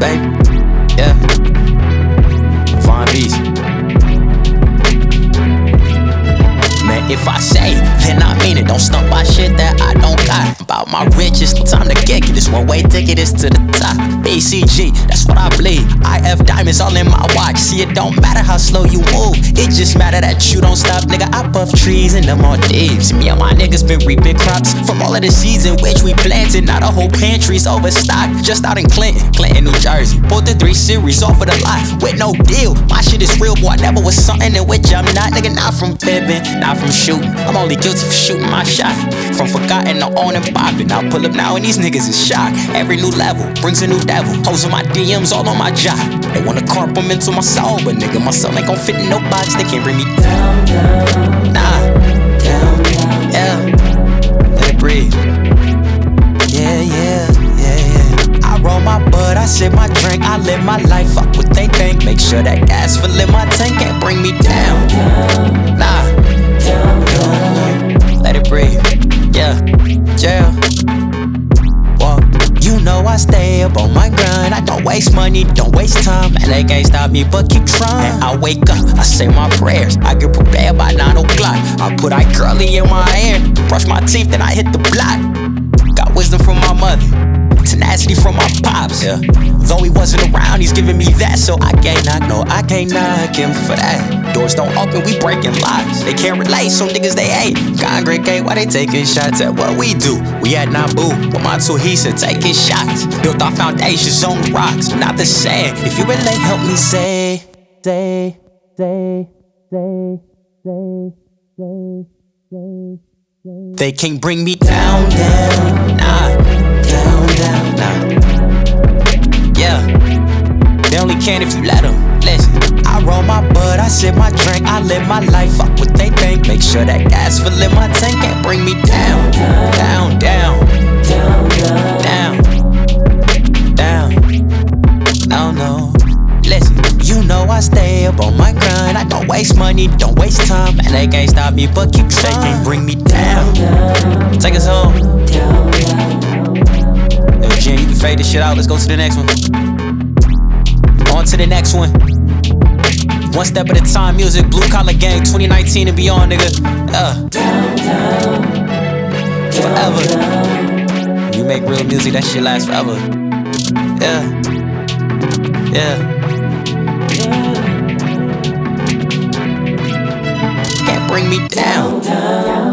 baby about my riches. Time to kick it. This one way ticket is to the top. BCG, that's what I bleed. IF diamonds all in my watch. See, it don't matter how slow you move. It just matter that you don't stop, nigga. I puff trees in the Maldives. Me and my niggas been reaping crops from all of the seeds in which we planted. Not a whole pantry's overstocked. Just out in Clinton, Clinton, New Jersey. Pulled the three series off of the lot with no deal. My shit is real, boy. Never was something in which I'm not, nigga. Not from pimping, not from shooting. I'm only guilty for shooting my shot. From forgotten to on and popping. I'll pull up now and these niggas is shocked. Every new level brings a new devil. Hoes my DMs all on my job. They wanna carp them into my soul, but nigga, my soul ain't gon' fit in no box. They can't bring me down, down. Nah, down, down. Yeah, let it breathe. Yeah, yeah, yeah, yeah. I roll my bud, I sip my drink, I live my life. Fuck what they think. Make sure that gas fill in my tank can't bring me down. Nah, up on my grind. I don't waste money, don't waste time. And they can't stop me, but keep trying. And I wake up, I say my prayers. I get prepared by 9 o'clock. I put I curly in my hair. Brush my teeth, then I hit the block. Got wisdom from my mother, tenacity from my Yeah. Though he wasn't around, he's giving me that, so I can't knock. No, I can't knock him for that. Doors don't open, we breaking locks. They can't relate, so niggas they hate. Congregate, why they taking shots at what we do? We had Nabu, but my two said taking shots. Built our foundations on rocks, not the sand. If you relate, help me say, say, say, say, say, say, say. They can't bring me down, down, nah, down, down, nah. Can if you let them. Listen, I roll my bud, I sip my drink, I live my life. Fuck what they think. Make sure that gas fill in my tank can't bring me down, down, down, down, down. down. No, no. Listen, you know I stay up on my grind. I don't waste money, don't waste time, and they can't stop me, but keep. They can't bring me down. Take us home. Yo, Jen, you can fade this shit out. Let's go to the next one. On to the next one. One step at a time, music, blue collar gang, 2019 and beyond, nigga. Uh. Forever. You make real music, that shit lasts forever. Yeah. Yeah. Can't bring me down.